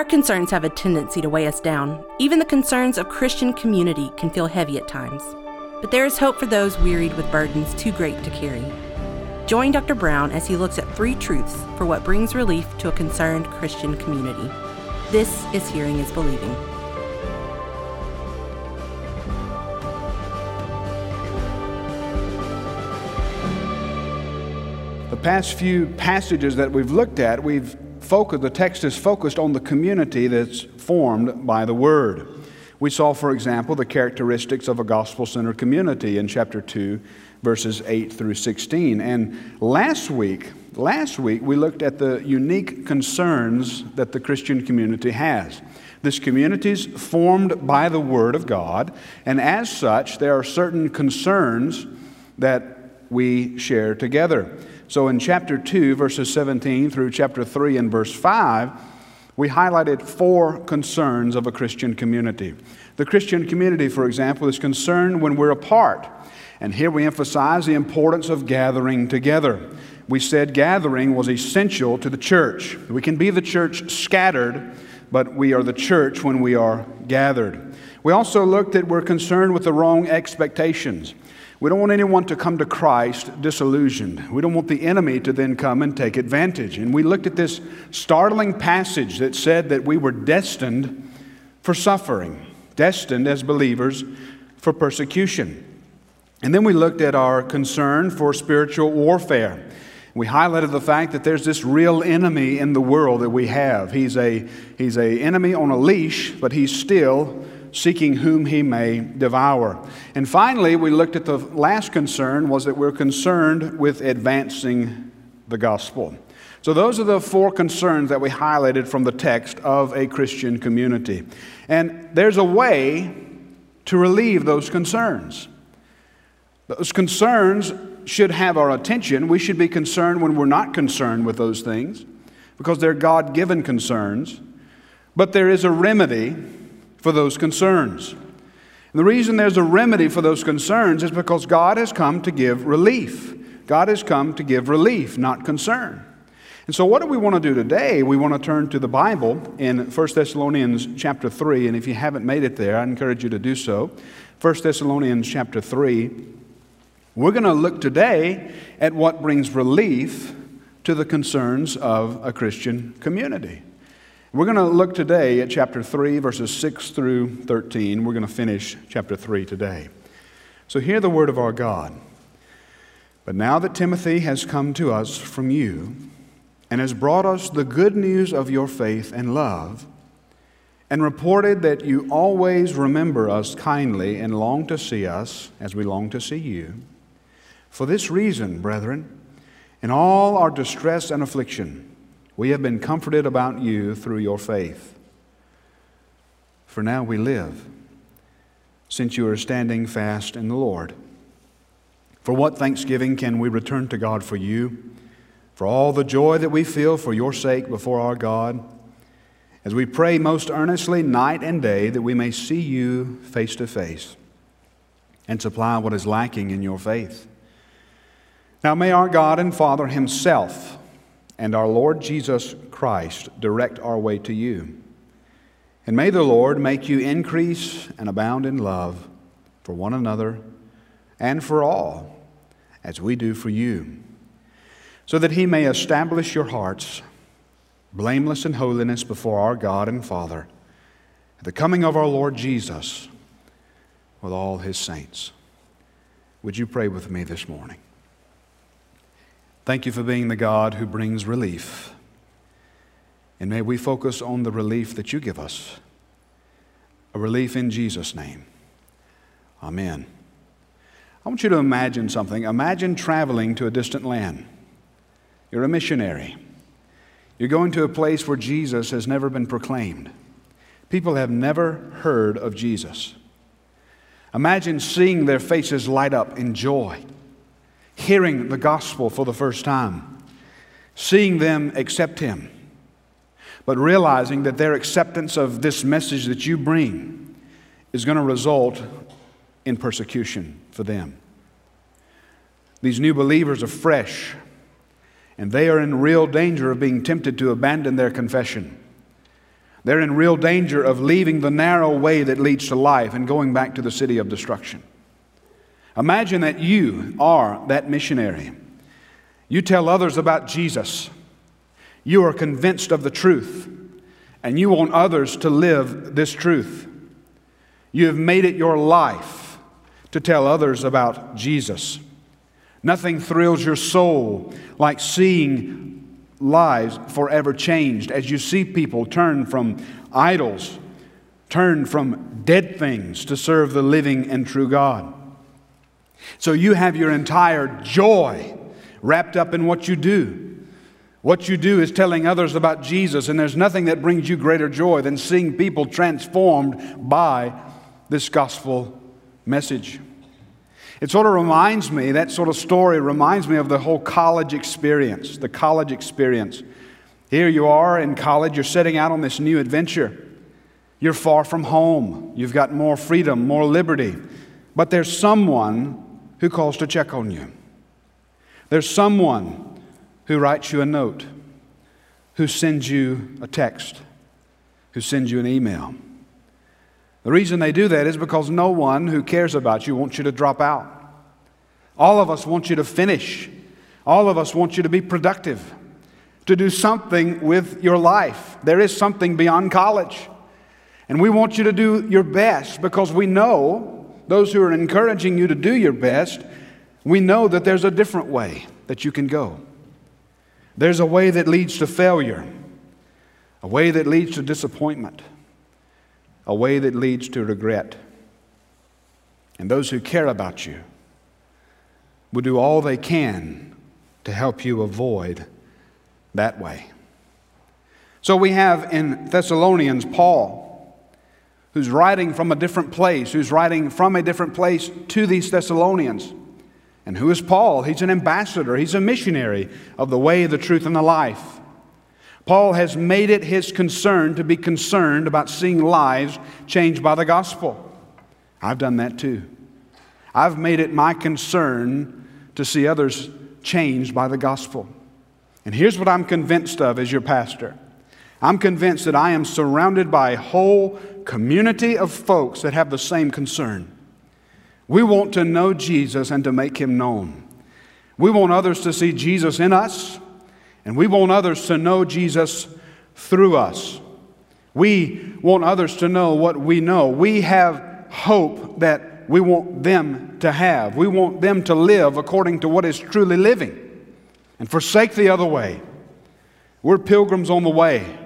Our concerns have a tendency to weigh us down. Even the concerns of Christian community can feel heavy at times. But there is hope for those wearied with burdens too great to carry. Join Dr. Brown as he looks at three truths for what brings relief to a concerned Christian community. This is Hearing is Believing. The past few passages that we've looked at, we've focused, the text is focused on the community that's formed by the Word. We saw, for example, the characteristics of a gospel centered community in chapter 2, verses 8 through 16. And last week, last week, we looked at the unique concerns that the Christian community has. This community is formed by the Word of God, and as such, there are certain concerns that we share together. So in chapter 2, verses 17 through chapter 3 and verse 5, we highlighted four concerns of a Christian community. The Christian community, for example, is concerned when we're apart. And here we emphasize the importance of gathering together. We said gathering was essential to the church. We can be the church scattered, but we are the church when we are gathered. We also looked at we're concerned with the wrong expectations. We don't want anyone to come to Christ disillusioned. We don't want the enemy to then come and take advantage. And we looked at this startling passage that said that we were destined for suffering, destined as believers for persecution. And then we looked at our concern for spiritual warfare. We highlighted the fact that there's this real enemy in the world that we have. He's a, he's a enemy on a leash, but he's still seeking whom he may devour. And finally, we looked at the last concern was that we're concerned with advancing the gospel. So those are the four concerns that we highlighted from the text of a Christian community. And there's a way to relieve those concerns. Those concerns should have our attention. We should be concerned when we're not concerned with those things because they're God given concerns. But there is a remedy for those concerns. And the reason there's a remedy for those concerns is because God has come to give relief. God has come to give relief, not concern. And so what do we want to do today? We want to turn to the Bible in 1 Thessalonians chapter 3, and if you haven't made it there, I encourage you to do so. 1 Thessalonians chapter 3. We're going to look today at what brings relief to the concerns of a Christian community. We're going to look today at chapter 3, verses 6 through 13. We're going to finish chapter 3 today. So, hear the word of our God. But now that Timothy has come to us from you and has brought us the good news of your faith and love, and reported that you always remember us kindly and long to see us as we long to see you, for this reason, brethren, in all our distress and affliction, we have been comforted about you through your faith. For now we live, since you are standing fast in the Lord. For what thanksgiving can we return to God for you, for all the joy that we feel for your sake before our God, as we pray most earnestly night and day that we may see you face to face and supply what is lacking in your faith? Now may our God and Father Himself and our Lord Jesus Christ direct our way to you. And may the Lord make you increase and abound in love for one another and for all, as we do for you, so that he may establish your hearts blameless in holiness before our God and Father at the coming of our Lord Jesus with all his saints. Would you pray with me this morning? Thank you for being the God who brings relief. And may we focus on the relief that you give us a relief in Jesus' name. Amen. I want you to imagine something. Imagine traveling to a distant land. You're a missionary. You're going to a place where Jesus has never been proclaimed. People have never heard of Jesus. Imagine seeing their faces light up in joy hearing the gospel for the first time, seeing them accept Him, but realizing that their acceptance of this message that you bring is going to result in persecution for them. These new believers are fresh, and they are in real danger of being tempted to abandon their confession. They're in real danger of leaving the narrow way that leads to life and going back to the city of destruction. Imagine that you are that missionary. You tell others about Jesus. You are convinced of the truth, and you want others to live this truth. You have made it your life to tell others about Jesus. Nothing thrills your soul like seeing lives forever changed as you see people turn from idols, turn from dead things to serve the living and true God. So you have your entire joy wrapped up in what you do. What you do is telling others about Jesus, and there's nothing that brings you greater joy than seeing people transformed by this gospel message. It sort of reminds me, that sort of story reminds me of the whole college experience, the college experience. Here you are in college, you're setting out on this new adventure. You're far from home, you've got more freedom, more liberty, but there's someone who calls to check on you. There's someone who writes you a note, who sends you a text, who sends you an email. The reason they do that is because no one who cares about you wants you to drop out. All of us want you to finish. All of us want you to be productive, to do something with your life. There is something beyond college. And we want you to do your best because we know those who are encouraging you to do your best, we know that there's a different way that you can go. There's a way that leads to failure, a way that leads to disappointment, a way that leads to regret. And those who care about you will do all they can to help you avoid that way. So we have in Thessalonians Paul who's writing from a different place, who's writing from a different place to these Thessalonians. And who is Paul? He's an ambassador, he's a missionary of the way, the truth, and the life. Paul has made it his concern to be concerned about seeing lives changed by the gospel. I've done that too. I've made it my concern to see others changed by the gospel. And here's what I'm convinced of as your pastor I'm convinced that I am surrounded by a whole community of folks that have the same concern. We want to know Jesus and to make him known. We want others to see Jesus in us, and we want others to know Jesus through us. We want others to know what we know. We have hope that we want them to have. We want them to live according to what is truly living and forsake the other way. We're pilgrims on the way.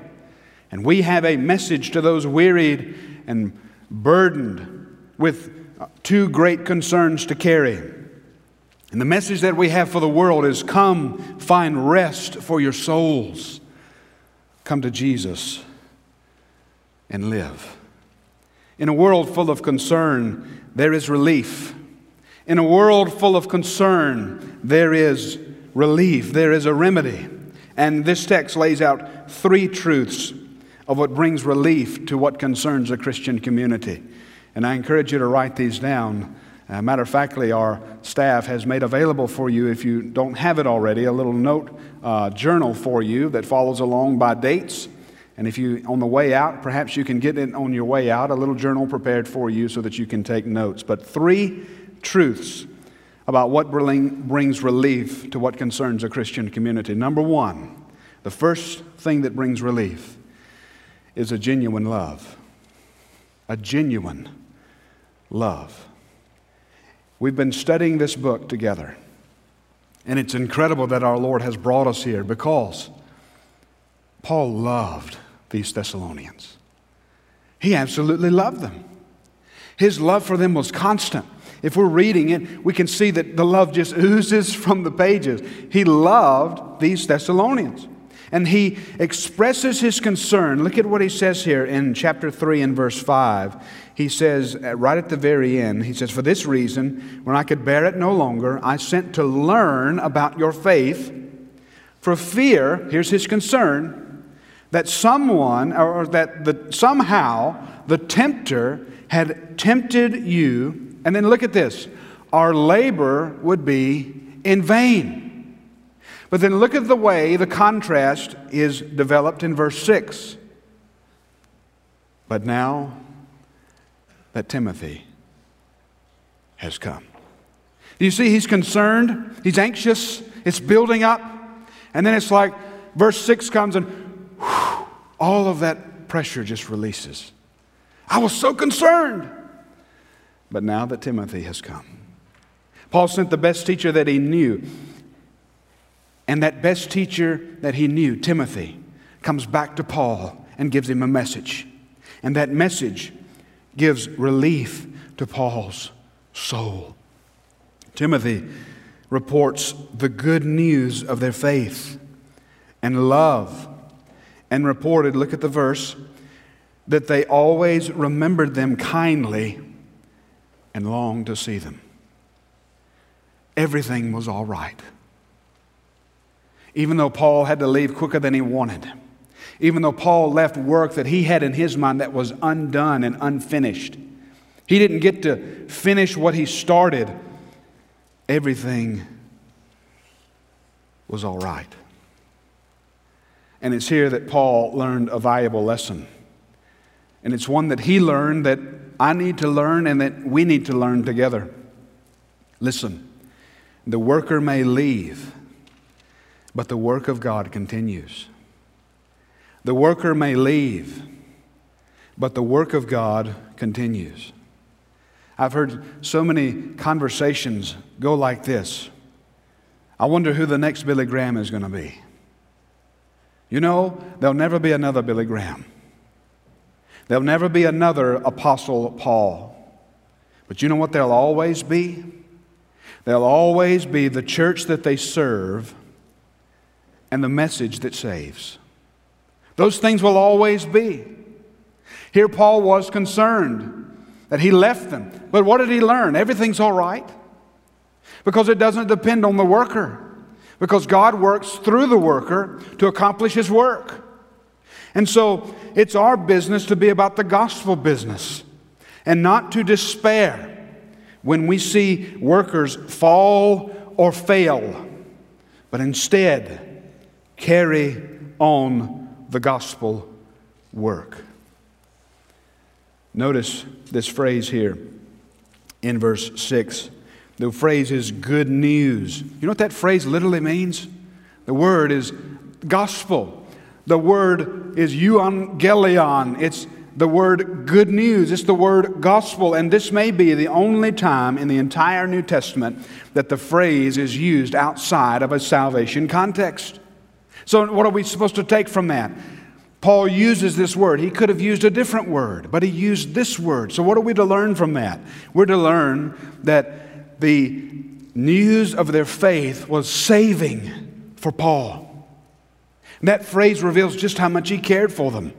And we have a message to those wearied and burdened with too great concerns to carry. And the message that we have for the world is come find rest for your souls. Come to Jesus and live. In a world full of concern, there is relief. In a world full of concern, there is relief, there is a remedy. And this text lays out three truths of what brings relief to what concerns a Christian community. And I encourage you to write these down. Uh, matter of factly, our staff has made available for you, if you don't have it already, a little note uh, journal for you that follows along by dates. And if you, on the way out, perhaps you can get it on your way out, a little journal prepared for you so that you can take notes. But three truths about what brings relief to what concerns a Christian community. Number one, the first thing that brings relief is a genuine love. A genuine love. We've been studying this book together, and it's incredible that our Lord has brought us here because Paul loved these Thessalonians. He absolutely loved them. His love for them was constant. If we're reading it, we can see that the love just oozes from the pages. He loved these Thessalonians. And he expresses his concern. Look at what he says here in chapter 3 and verse 5. He says, uh, right at the very end, he says, For this reason, when I could bear it no longer, I sent to learn about your faith. For fear, here's his concern, that someone, or that the, somehow the tempter had tempted you. And then look at this our labor would be in vain. But then look at the way the contrast is developed in verse 6. But now that Timothy has come. Do you see he's concerned? He's anxious. It's building up. And then it's like verse 6 comes and whew, all of that pressure just releases. I was so concerned. But now that Timothy has come, Paul sent the best teacher that he knew. And that best teacher that he knew, Timothy, comes back to Paul and gives him a message. And that message gives relief to Paul's soul. Timothy reports the good news of their faith and love, and reported, look at the verse, that they always remembered them kindly and longed to see them. Everything was all right. Even though Paul had to leave quicker than he wanted, even though Paul left work that he had in his mind that was undone and unfinished, he didn't get to finish what he started. Everything was all right. And it's here that Paul learned a valuable lesson. And it's one that he learned that I need to learn and that we need to learn together. Listen, the worker may leave, but the work of God continues. The worker may leave, but the work of God continues. I've heard so many conversations go like this I wonder who the next Billy Graham is going to be. You know, there'll never be another Billy Graham. There'll never be another Apostle Paul. But you know what there'll always be? There'll always be the church that they serve and the message that saves. Those things will always be. Here, Paul was concerned that he left them. But what did he learn? Everything's all right. Because it doesn't depend on the worker. Because God works through the worker to accomplish his work. And so it's our business to be about the gospel business and not to despair when we see workers fall or fail, but instead carry on the gospel work. Notice this phrase here in verse 6. The phrase is good news. You know what that phrase literally means? The word is gospel. The word is euangelion. It's the word good news. It's the word gospel. And this may be the only time in the entire New Testament that the phrase is used outside of a salvation context. So, what are we supposed to take from that? Paul uses this word. He could have used a different word, but he used this word. So, what are we to learn from that? We're to learn that the news of their faith was saving for Paul. And that phrase reveals just how much he cared for them.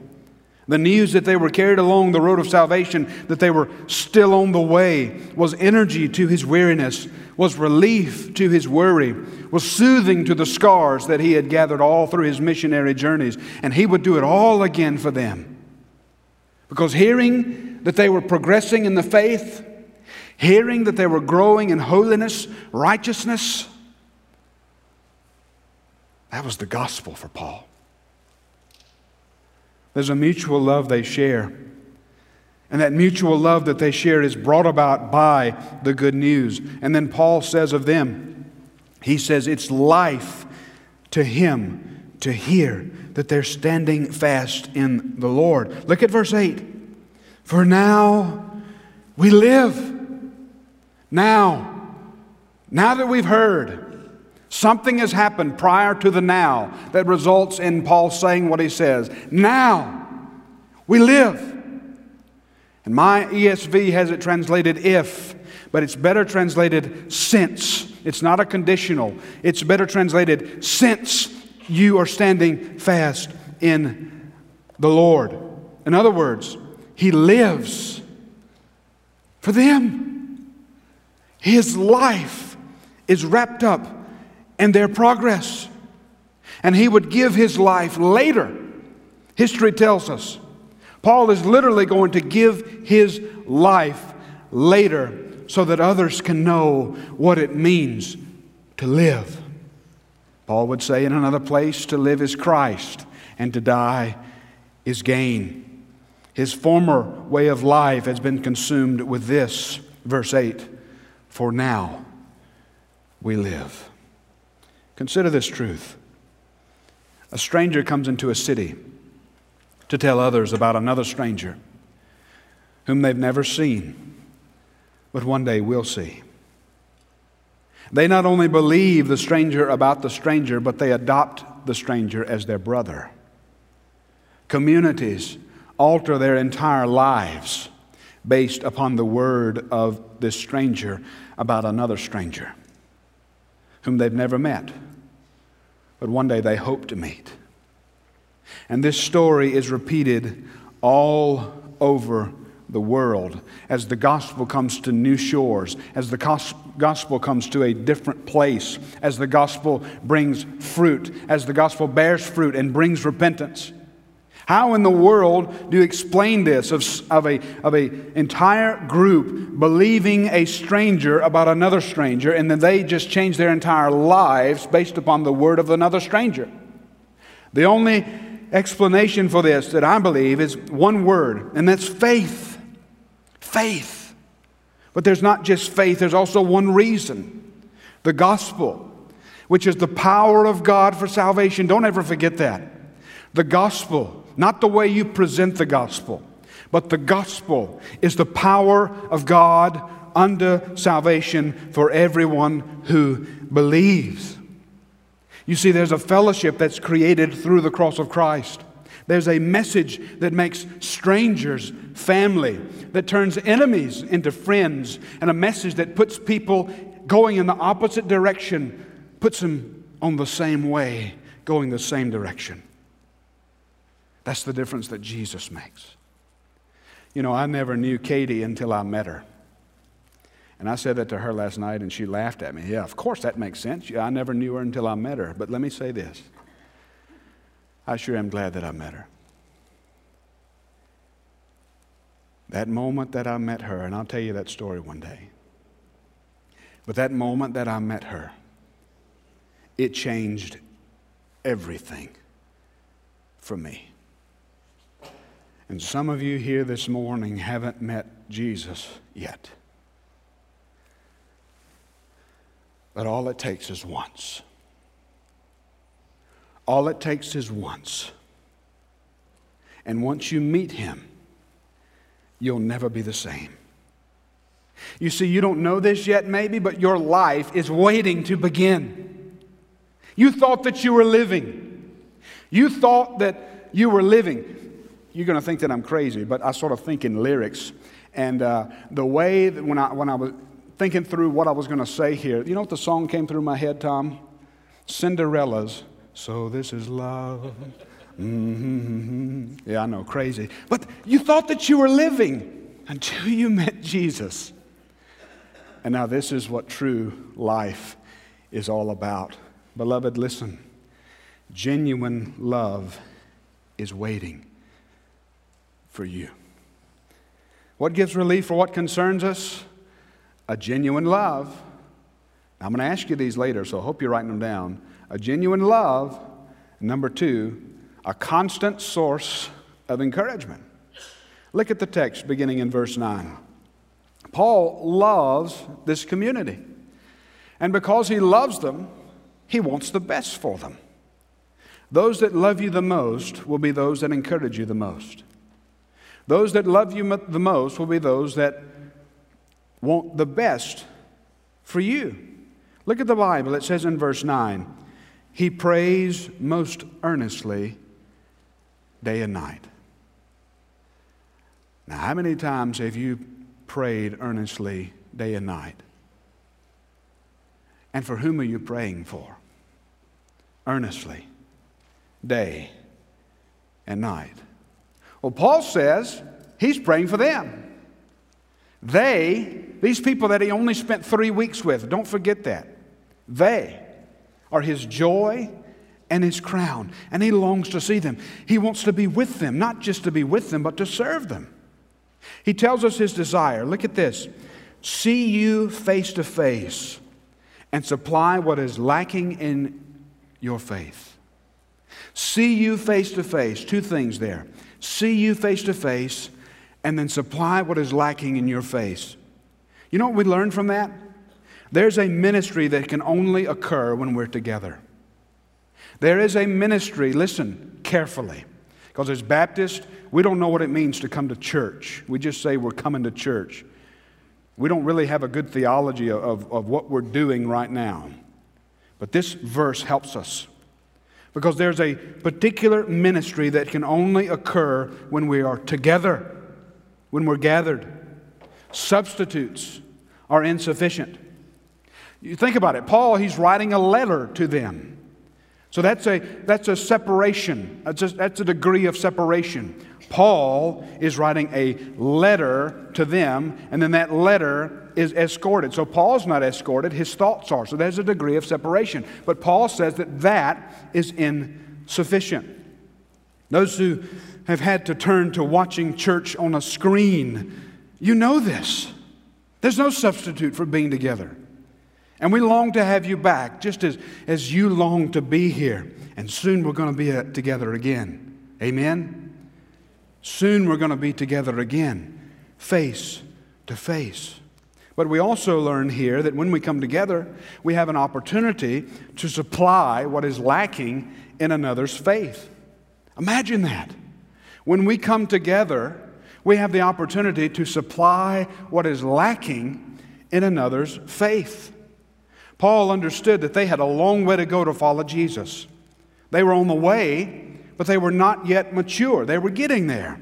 The news that they were carried along the road of salvation, that they were still on the way, was energy to his weariness, was relief to his worry, was soothing to the scars that he had gathered all through his missionary journeys. And he would do it all again for them. Because hearing that they were progressing in the faith, hearing that they were growing in holiness, righteousness, that was the gospel for Paul. There's a mutual love they share. And that mutual love that they share is brought about by the good news. And then Paul says of them, he says, it's life to him to hear that they're standing fast in the Lord. Look at verse 8. For now we live. Now, now that we've heard, Something has happened prior to the now that results in Paul saying what he says. Now we live. And my ESV has it translated if, but it's better translated since. It's not a conditional, it's better translated since you are standing fast in the Lord. In other words, He lives for them. His life is wrapped up and their progress. And he would give his life later. History tells us. Paul is literally going to give his life later so that others can know what it means to live. Paul would say in another place, to live is Christ, and to die is gain. His former way of life has been consumed with this, verse 8 For now we live. Consider this truth. A stranger comes into a city to tell others about another stranger whom they've never seen, but one day will see. They not only believe the stranger about the stranger, but they adopt the stranger as their brother. Communities alter their entire lives based upon the word of this stranger about another stranger whom they've never met, but one day they hope to meet. And this story is repeated all over the world as the gospel comes to new shores, as the gospel comes to a different place, as the gospel brings fruit, as the gospel bears fruit and brings repentance. How in the world do you explain this of, of, a, of a entire group believing a stranger about another stranger and then they just change their entire lives based upon the word of another stranger? The only explanation for this that I believe is one word, and that's faith. Faith. But there's not just faith, there's also one reason the gospel, which is the power of God for salvation. Don't ever forget that. The gospel not the way you present the gospel, but the gospel is the power of God unto salvation for everyone who believes. You see, there's a fellowship that's created through the cross of Christ. There's a message that makes strangers family, that turns enemies into friends, and a message that puts people going in the opposite direction, puts them on the same way, going the same direction. That's the difference that Jesus makes. You know, I never knew Katie until I met her. And I said that to her last night, and she laughed at me. Yeah, of course that makes sense. I never knew her until I met her. But let me say this I sure am glad that I met her. That moment that I met her, and I'll tell you that story one day. But that moment that I met her, it changed everything for me. And some of you here this morning haven't met Jesus yet. But all it takes is once. All it takes is once. And once you meet him, you'll never be the same. You see, you don't know this yet, maybe, but your life is waiting to begin. You thought that you were living. You thought that you were living you're going to think that I'm crazy, but I sort of think in lyrics. And uh, the way that when I, when I was thinking through what I was going to say here, you know what the song came through my head, Tom? Cinderella's, So This Is Love. Mm-hmm. Yeah, I know, crazy. But you thought that you were living until you met Jesus. And now this is what true life is all about. Beloved, listen. Genuine love is waiting for you. What gives relief for what concerns us? A genuine love. I'm going to ask you these later, so I hope you're writing them down. A genuine love. Number two, a constant source of encouragement. Look at the text beginning in verse 9. Paul loves this community. And because he loves them, he wants the best for them. Those that love you the most will be those that encourage you the most. Those that love you the most will be those that want the best for you. Look at the Bible. It says in verse 9, He prays most earnestly day and night. Now, how many times have you prayed earnestly day and night? And for whom are you praying for? Earnestly, day and night. Well, Paul says he's praying for them. They, these people that he only spent three weeks with, don't forget that. They are his joy and his crown, and he longs to see them. He wants to be with them, not just to be with them, but to serve them. He tells us his desire. Look at this see you face to face and supply what is lacking in your faith. See you face to face. Two things there. See you face to face, and then supply what is lacking in your face. You know what we learned from that? There's a ministry that can only occur when we're together. There is a ministry, listen carefully, because as Baptists, we don't know what it means to come to church. We just say we're coming to church. We don't really have a good theology of, of what we're doing right now. But this verse helps us because there's a particular ministry that can only occur when we are together, when we're gathered. Substitutes are insufficient. You think about it. Paul, he's writing a letter to them. So that's a, that's a separation, that's a, that's a degree of separation. Paul is writing a letter to them, and then that letter is escorted. So Paul's not escorted, his thoughts are. So there's a degree of separation. But Paul says that that is insufficient. Those who have had to turn to watching church on a screen, you know this. There's no substitute for being together. And we long to have you back, just as, as you long to be here. And soon we're going to be uh, together again. Amen? Soon we're going to be together again, face to face. But we also learn here that when we come together, we have an opportunity to supply what is lacking in another's faith. Imagine that. When we come together, we have the opportunity to supply what is lacking in another's faith. Paul understood that they had a long way to go to follow Jesus. They were on the way, but they were not yet mature. They were getting there.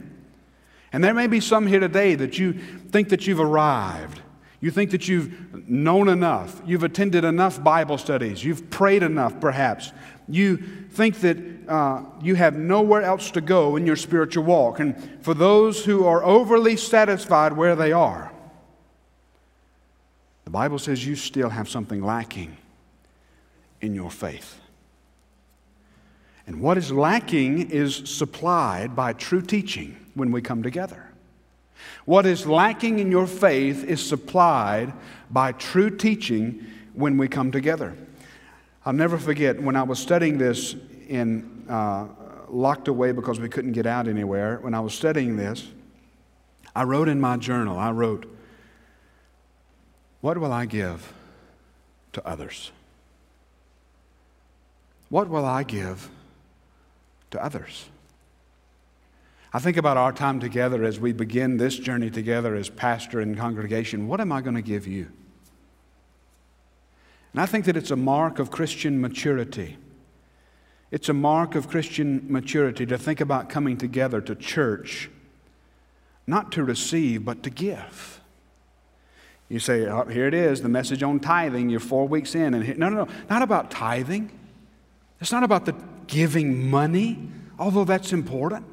And there may be some here today that you think that you've arrived. You think that you've known enough. You've attended enough Bible studies. You've prayed enough, perhaps. You think that uh, you have nowhere else to go in your spiritual walk. And for those who are overly satisfied where they are, the Bible says you still have something lacking in your faith. And what is lacking is supplied by true teaching when we come together. What is lacking in your faith is supplied by true teaching when we come together. I'll never forget when I was studying this in uh, locked away because we couldn't get out anywhere. When I was studying this, I wrote in my journal, I wrote, What will I give to others? What will I give to others. I think about our time together as we begin this journey together as pastor and congregation. What am I going to give you? And I think that it's a mark of Christian maturity. It's a mark of Christian maturity to think about coming together to church, not to receive, but to give. You say, oh, here it is, the message on tithing. You're four weeks in. And here, no, no, no, not about tithing. It's not about the giving money, although that's important.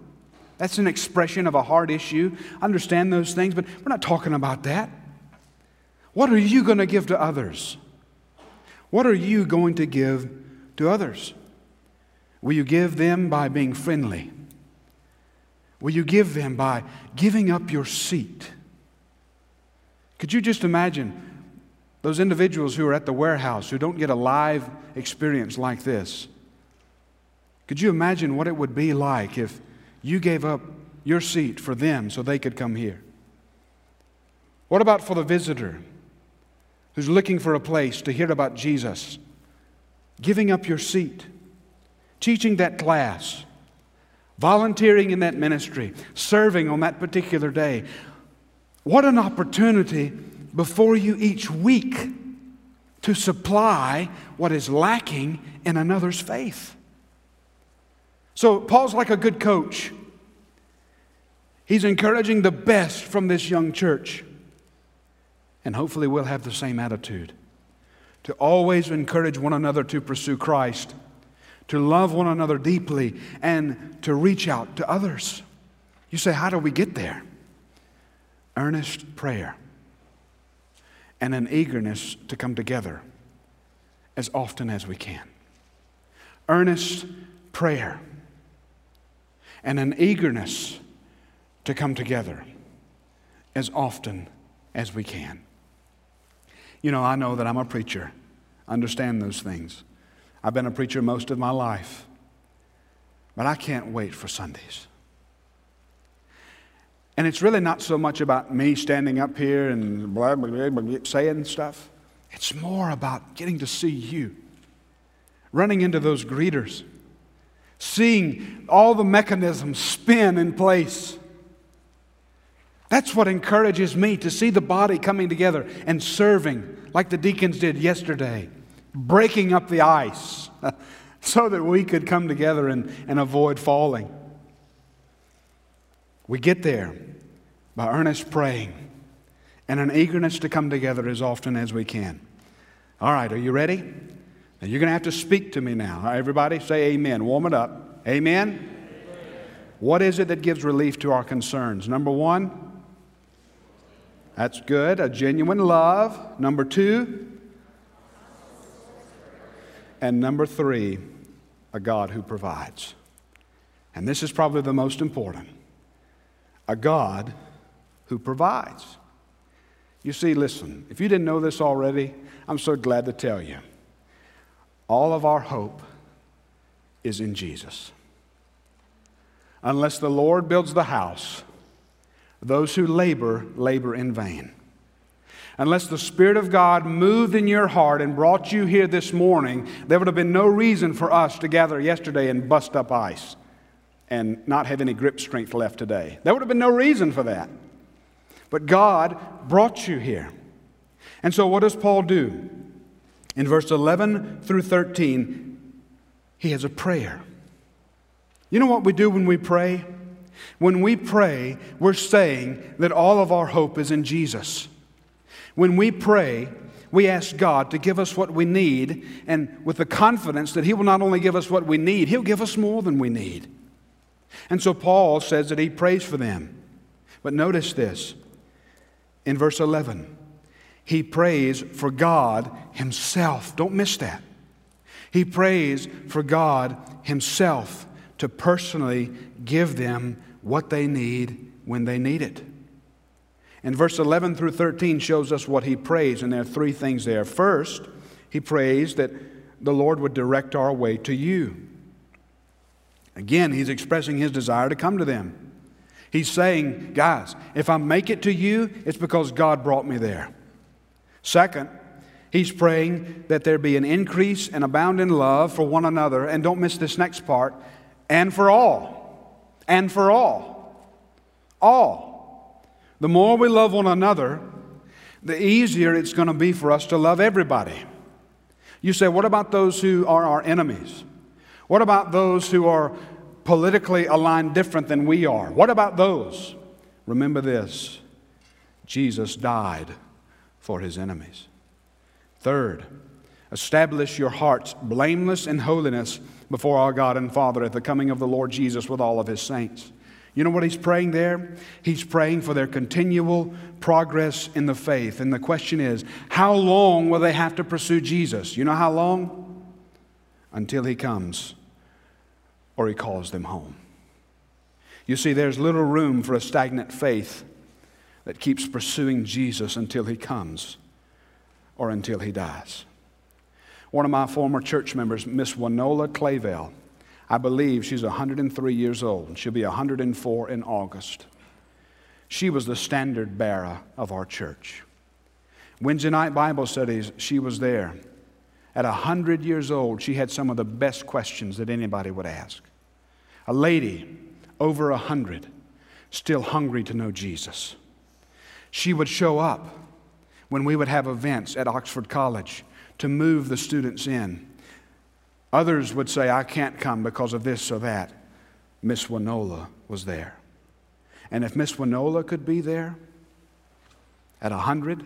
That's an expression of a hard issue. I understand those things, but we're not talking about that. What are you going to give to others? What are you going to give to others? Will you give them by being friendly? Will you give them by giving up your seat? Could you just imagine those individuals who are at the warehouse who don't get a live experience like this? Could you imagine what it would be like if you gave up your seat for them so they could come here? What about for the visitor who's looking for a place to hear about Jesus? Giving up your seat, teaching that class, volunteering in that ministry, serving on that particular day. What an opportunity before you each week to supply what is lacking in another's faith. So Paul's like a good coach. He's encouraging the best from this young church. And hopefully, we'll have the same attitude to always encourage one another to pursue Christ, to love one another deeply, and to reach out to others. You say, How do we get there? Earnest prayer and an eagerness to come together as often as we can. Earnest prayer and an eagerness to come together as often as we can. You know, I know that I'm a preacher. I understand those things. I've been a preacher most of my life. but I can't wait for Sundays. And it's really not so much about me standing up here and blah, blah, blah, saying stuff. It's more about getting to see you, running into those greeters, seeing all the mechanisms spin in place. That's what encourages me to see the body coming together and serving like the deacons did yesterday, breaking up the ice so that we could come together and, and avoid falling. We get there by earnest praying and an eagerness to come together as often as we can. All right, are you ready? Now you're going to have to speak to me now. Everybody say amen. Warm it up. Amen? amen? What is it that gives relief to our concerns? Number one, that's good, a genuine love. Number two, and number three, a God who provides. And this is probably the most important a God who provides. You see, listen, if you didn't know this already, I'm so glad to tell you. All of our hope is in Jesus. Unless the Lord builds the house, those who labor, labor in vain. Unless the Spirit of God moved in your heart and brought you here this morning, there would have been no reason for us to gather yesterday and bust up ice and not have any grip strength left today. There would have been no reason for that. But God brought you here. And so, what does Paul do? In verse 11 through 13, he has a prayer. You know what we do when we pray? When we pray, we're saying that all of our hope is in Jesus. When we pray, we ask God to give us what we need, and with the confidence that He will not only give us what we need, He'll give us more than we need. And so Paul says that he prays for them. But notice this in verse 11. He prays for God Himself. Don't miss that. He prays for God Himself to personally give them what they need when they need it. And verse 11 through 13 shows us what he prays, and there are three things there. First, he prays that the Lord would direct our way to you. Again, he's expressing his desire to come to them. He's saying, guys, if I make it to you, it's because God brought me there. Second, he's praying that there be an increase and abound in love for one another. And don't miss this next part and for all. And for all. All. The more we love one another, the easier it's going to be for us to love everybody. You say, what about those who are our enemies? What about those who are politically aligned different than we are. What about those? Remember this Jesus died for his enemies. Third, establish your hearts blameless in holiness before our God and Father at the coming of the Lord Jesus with all of his saints. You know what he's praying there? He's praying for their continual progress in the faith. And the question is, how long will they have to pursue Jesus? You know how long? Until he comes or he calls them home. You see, there's little room for a stagnant faith that keeps pursuing Jesus until he comes or until he dies. One of my former church members, Miss Winola Clavell, I believe she's 103 years old. She'll be 104 in August. She was the standard bearer of our church. Wednesday night Bible studies, she was there. At 100 years old, she had some of the best questions that anybody would ask. A lady over a hundred, still hungry to know Jesus. She would show up when we would have events at Oxford College to move the students in. Others would say, I can't come because of this or that. Miss Winola was there. And if Miss Winola could be there at a hundred,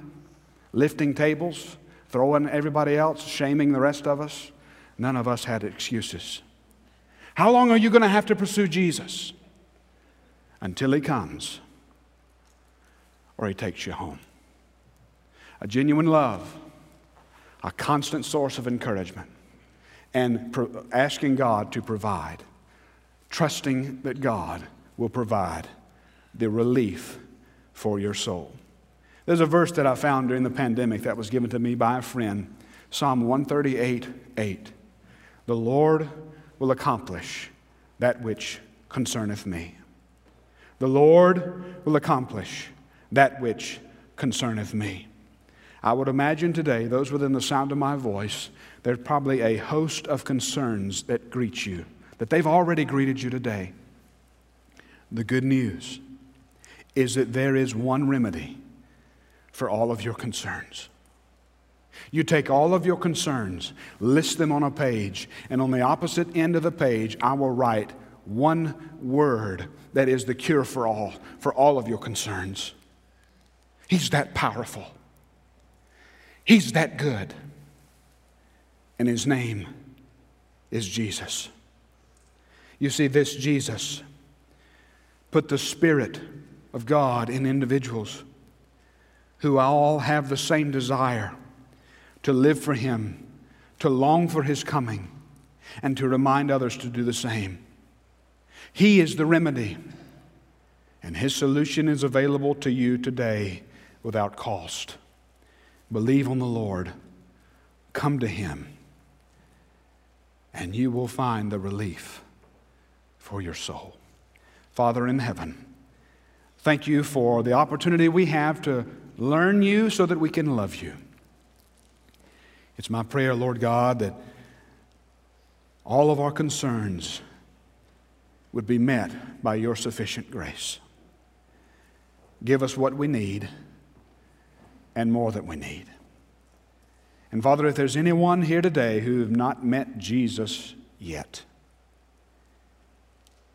lifting tables, throwing everybody else, shaming the rest of us, none of us had excuses. How long are you going to have to pursue Jesus? Until he comes or he takes you home. A genuine love, a constant source of encouragement, and pro- asking God to provide, trusting that God will provide the relief for your soul. There's a verse that I found during the pandemic that was given to me by a friend Psalm 138 8. The Lord will accomplish that which concerneth me. The Lord will accomplish that which concerneth me. I would imagine today, those within the sound of my voice, there's probably a host of concerns that greet you, that they've already greeted you today. The good news is that there is one remedy for all of your concerns. You take all of your concerns, list them on a page, and on the opposite end of the page, I will write one word that is the cure for all, for all of your concerns. He's that powerful. He's that good. And his name is Jesus. You see, this Jesus put the Spirit of God in individuals who all have the same desire to live for Him, to long for His coming, and to remind others to do the same. He is the remedy, and His solution is available to you today without cost. Believe on the Lord, come to Him, and you will find the relief for your soul. Father in heaven, thank you for the opportunity we have to learn you so that we can love you. It's my prayer, Lord God, that all of our concerns would be met by your sufficient grace. Give us what we need and more that we need. And Father, if there's anyone here today who have not met Jesus yet,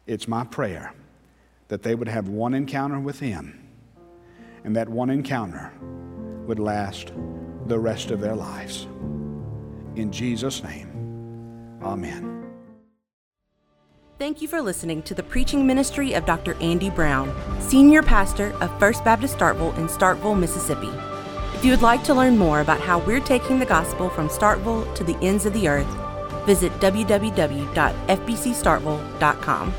it's my prayer that they would have one encounter with Him, and that one encounter would last the rest of their lives. In Jesus' name, amen. Thank you for listening to the preaching ministry of Dr. Andy Brown, Senior Pastor of First Baptist Starkville in Starkville, Mississippi. If you would like to learn more about how we're taking the gospel from Starkville to the ends of the earth, visit www.fbcstarkville.com.